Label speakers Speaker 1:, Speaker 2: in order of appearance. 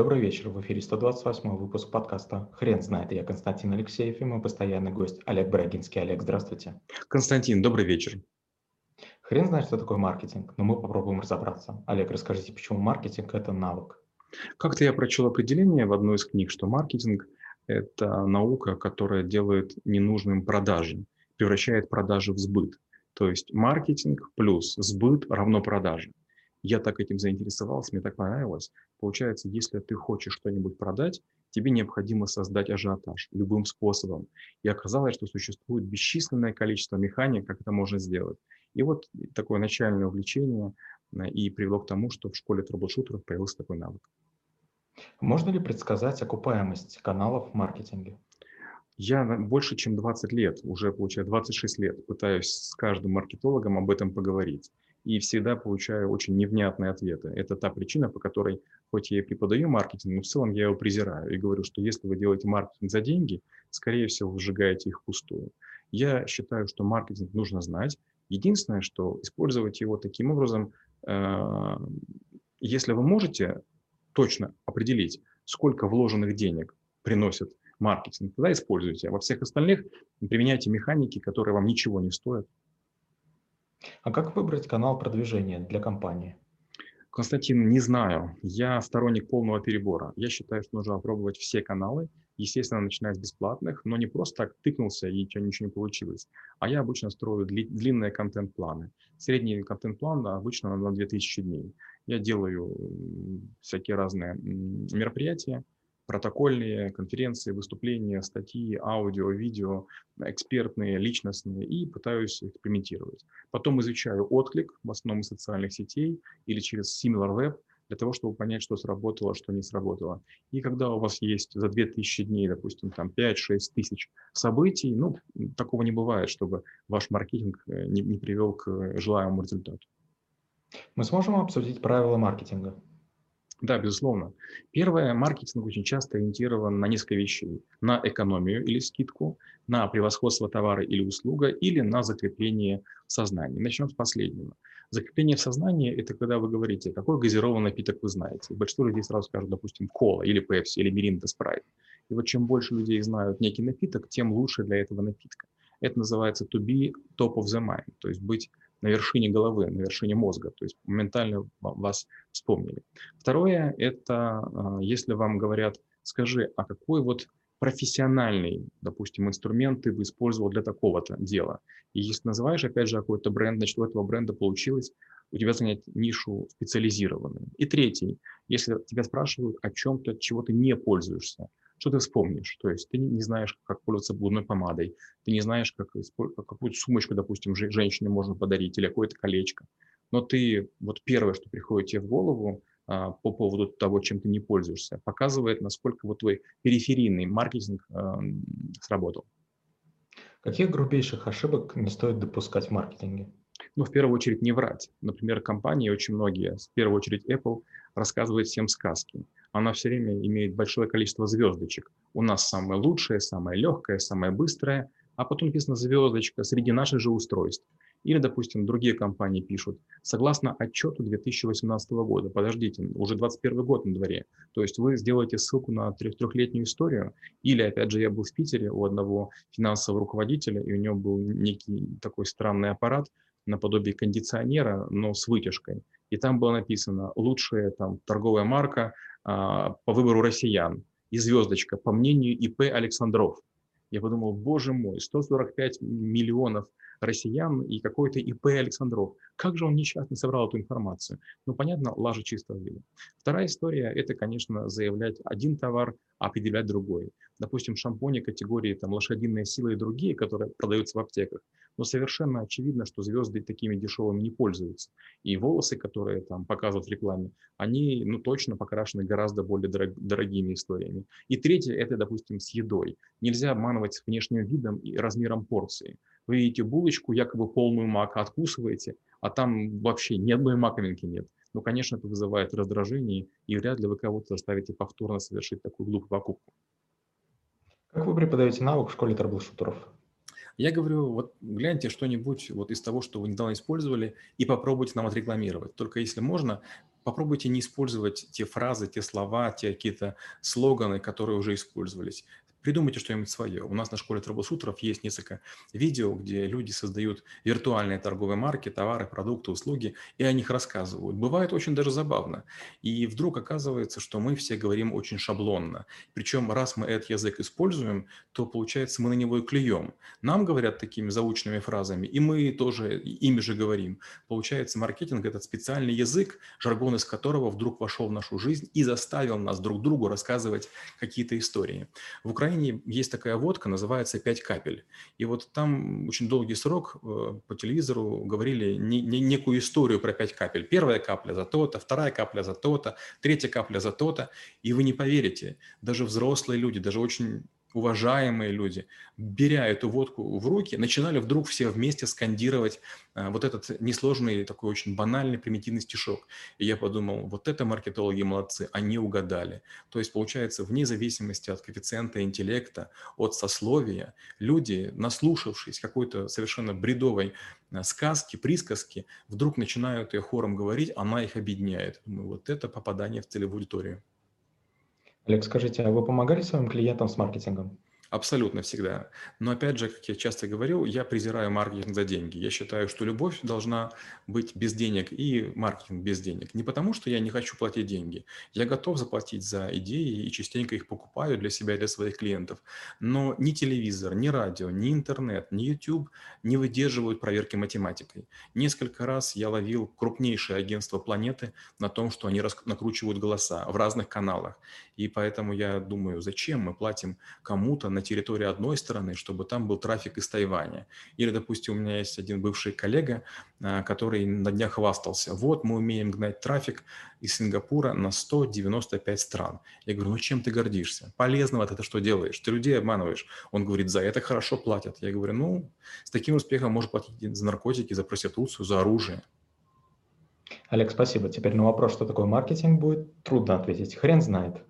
Speaker 1: Добрый вечер. В эфире 128 выпуск подкаста «Хрен знает». Я Константин Алексеев и мой постоянный гость Олег Брагинский. Олег, здравствуйте.
Speaker 2: Константин, добрый вечер.
Speaker 1: Хрен знает, что такое маркетинг, но мы попробуем разобраться. Олег, расскажите, почему маркетинг – это навык?
Speaker 2: Как-то я прочел определение в одной из книг, что маркетинг – это наука, которая делает ненужным продажи, превращает продажи в сбыт. То есть маркетинг плюс сбыт равно продаже. Я так этим заинтересовался, мне так понравилось. Получается, если ты хочешь что-нибудь продать, тебе необходимо создать ажиотаж любым способом. И оказалось, что существует бесчисленное количество механик, как это можно сделать. И вот такое начальное увлечение э, и привело к тому, что в школе трэблшутеров появился такой навык.
Speaker 1: Можно ли предсказать окупаемость каналов в маркетинге?
Speaker 2: Я больше, чем 20 лет, уже получаю 26 лет, пытаюсь с каждым маркетологом об этом поговорить и всегда получаю очень невнятные ответы. Это та причина, по которой, хоть я и преподаю маркетинг, но в целом я его презираю и говорю, что если вы делаете маркетинг за деньги, скорее всего, вы сжигаете их впустую. Я считаю, что маркетинг нужно знать. Единственное, что использовать его таким образом, э, если вы можете точно определить, сколько вложенных денег приносит маркетинг, тогда используйте. А во всех остальных применяйте механики, которые вам ничего не стоят.
Speaker 1: А как выбрать канал продвижения для компании?
Speaker 2: Константин, не знаю. Я сторонник полного перебора. Я считаю, что нужно опробовать все каналы, естественно, начиная с бесплатных, но не просто так тыкнулся и ничего, ничего не получилось. А я обычно строю дли, длинные контент-планы. Средний контент-план обычно на 2000 дней. Я делаю всякие разные мероприятия, протокольные конференции, выступления, статьи, аудио, видео, экспертные, личностные, и пытаюсь экспериментировать. Потом изучаю отклик, в основном из социальных сетей или через SimilarWeb, для того, чтобы понять, что сработало, что не сработало. И когда у вас есть за 2000 дней, допустим, там 5-6 тысяч событий, ну, такого не бывает, чтобы ваш маркетинг э, не, не привел к желаемому результату.
Speaker 1: Мы сможем обсудить правила маркетинга?
Speaker 2: Да, безусловно. Первое, маркетинг очень часто ориентирован на несколько вещей. На экономию или скидку, на превосходство товара или услуга, или на закрепление в сознании. Начнем с последнего. Закрепление в сознании – это когда вы говорите, какой газированный напиток вы знаете. Большинство людей сразу скажут, допустим, кола или пепси, или миринда, спрайт. И вот чем больше людей знают некий напиток, тем лучше для этого напитка. Это называется to be top of the mind, то есть быть на вершине головы, на вершине мозга, то есть моментально вас вспомнили. Второе – это а, если вам говорят, скажи, а какой вот профессиональный, допустим, инструмент ты бы использовал для такого-то дела. И если называешь, опять же, какой-то бренд, значит, у этого бренда получилось у тебя занять нишу специализированную. И третий, если тебя спрашивают о чем-то, чего ты не пользуешься, что ты вспомнишь? То есть ты не знаешь, как пользоваться губной помадой, ты не знаешь, как, какую сумочку, допустим, женщине можно подарить или какое-то колечко. Но ты, вот первое, что приходит тебе в голову а, по поводу того, чем ты не пользуешься, показывает, насколько вот твой периферийный маркетинг а, сработал.
Speaker 1: Каких грубейших ошибок не стоит допускать в маркетинге?
Speaker 2: Ну, в первую очередь, не врать. Например, компании, очень многие, в первую очередь Apple, рассказывает всем сказки она все время имеет большое количество звездочек. У нас самое лучшее, самое легкое, самое быстрое, а потом написано звездочка среди наших же устройств. Или, допустим, другие компании пишут, согласно отчету 2018 года, подождите, уже 21 год на дворе, то есть вы сделаете ссылку на трех трехлетнюю историю, или, опять же, я был в Питере у одного финансового руководителя, и у него был некий такой странный аппарат, наподобие кондиционера, но с вытяжкой. И там было написано «лучшая там, торговая марка а, по выбору россиян» и звездочка «по мнению ИП Александров». Я подумал, боже мой, 145 миллионов россиян и какой-то ИП Александров. Как же он несчастно собрал эту информацию? Ну, понятно, лажа чистого вида. Вторая история – это, конечно, заявлять один товар, а определять другой. Допустим, шампуни категории там, лошадиная сила и другие, которые продаются в аптеках. Но совершенно очевидно, что звезды такими дешевыми не пользуются. И волосы, которые там показывают в рекламе, они ну, точно покрашены гораздо более дорог, дорогими историями. И третье – это, допустим, с едой. Нельзя обманывать внешним видом и размером порции. Вы видите булочку, якобы полную мака, откусываете, а там вообще ни одной маковинки нет. Ну, конечно, это вызывает раздражение, и вряд ли вы кого-то заставите повторно совершить такую глупую покупку.
Speaker 1: Как вы преподаете навык в школе трэблшутеров?
Speaker 2: Я говорю, вот гляньте что-нибудь вот из того, что вы недавно использовали, и попробуйте нам отрекламировать. Только если можно, попробуйте не использовать те фразы, те слова, те какие-то слоганы, которые уже использовались. Придумайте что-нибудь свое. У нас на школе трэблшутеров есть несколько видео, где люди создают виртуальные торговые марки, товары, продукты, услуги, и о них рассказывают. Бывает очень даже забавно. И вдруг оказывается, что мы все говорим очень шаблонно. Причем раз мы этот язык используем, то получается мы на него и клюем. Нам говорят такими заученными фразами, и мы тоже ими же говорим. Получается, маркетинг – это специальный язык, жаргон из которого вдруг вошел в нашу жизнь и заставил нас друг другу рассказывать какие-то истории. В Украине Украине есть такая водка, называется «Пять капель». И вот там очень долгий срок э, по телевизору говорили не, не, некую историю про пять капель. Первая капля за то-то, вторая капля за то-то, третья капля за то-то. И вы не поверите, даже взрослые люди, даже очень уважаемые люди, беря эту водку в руки, начинали вдруг все вместе скандировать а, вот этот несложный, такой очень банальный, примитивный стишок. И я подумал, вот это маркетологи молодцы, они угадали. То есть, получается, вне зависимости от коэффициента интеллекта, от сословия, люди, наслушавшись какой-то совершенно бредовой а, сказки, присказки, вдруг начинают ее хором говорить, она их объединяет. Думаю, вот это попадание в целевую аудиторию.
Speaker 1: Олег, скажите, а вы помогали своим клиентам с маркетингом?
Speaker 2: Абсолютно всегда. Но опять же, как я часто говорил, я презираю маркетинг за деньги. Я считаю, что любовь должна быть без денег и маркетинг без денег. Не потому, что я не хочу платить деньги. Я готов заплатить за идеи и частенько их покупаю для себя и для своих клиентов. Но ни телевизор, ни радио, ни интернет, ни YouTube не выдерживают проверки математикой. Несколько раз я ловил крупнейшее агентство планеты на том, что они накручивают голоса в разных каналах. И поэтому я думаю, зачем мы платим кому-то на на территории одной страны, чтобы там был трафик из Тайваня. Или, допустим, у меня есть один бывший коллега, а, который на днях хвастался. Вот мы умеем гнать трафик из Сингапура на 195 стран. Я говорю, ну чем ты гордишься? Полезного ты это что делаешь? Ты людей обманываешь. Он говорит, за это хорошо платят. Я говорю, ну, с таким успехом можно платить за наркотики, за проституцию, за оружие.
Speaker 1: Олег, спасибо. Теперь на вопрос, что такое маркетинг, будет трудно ответить. Хрен знает.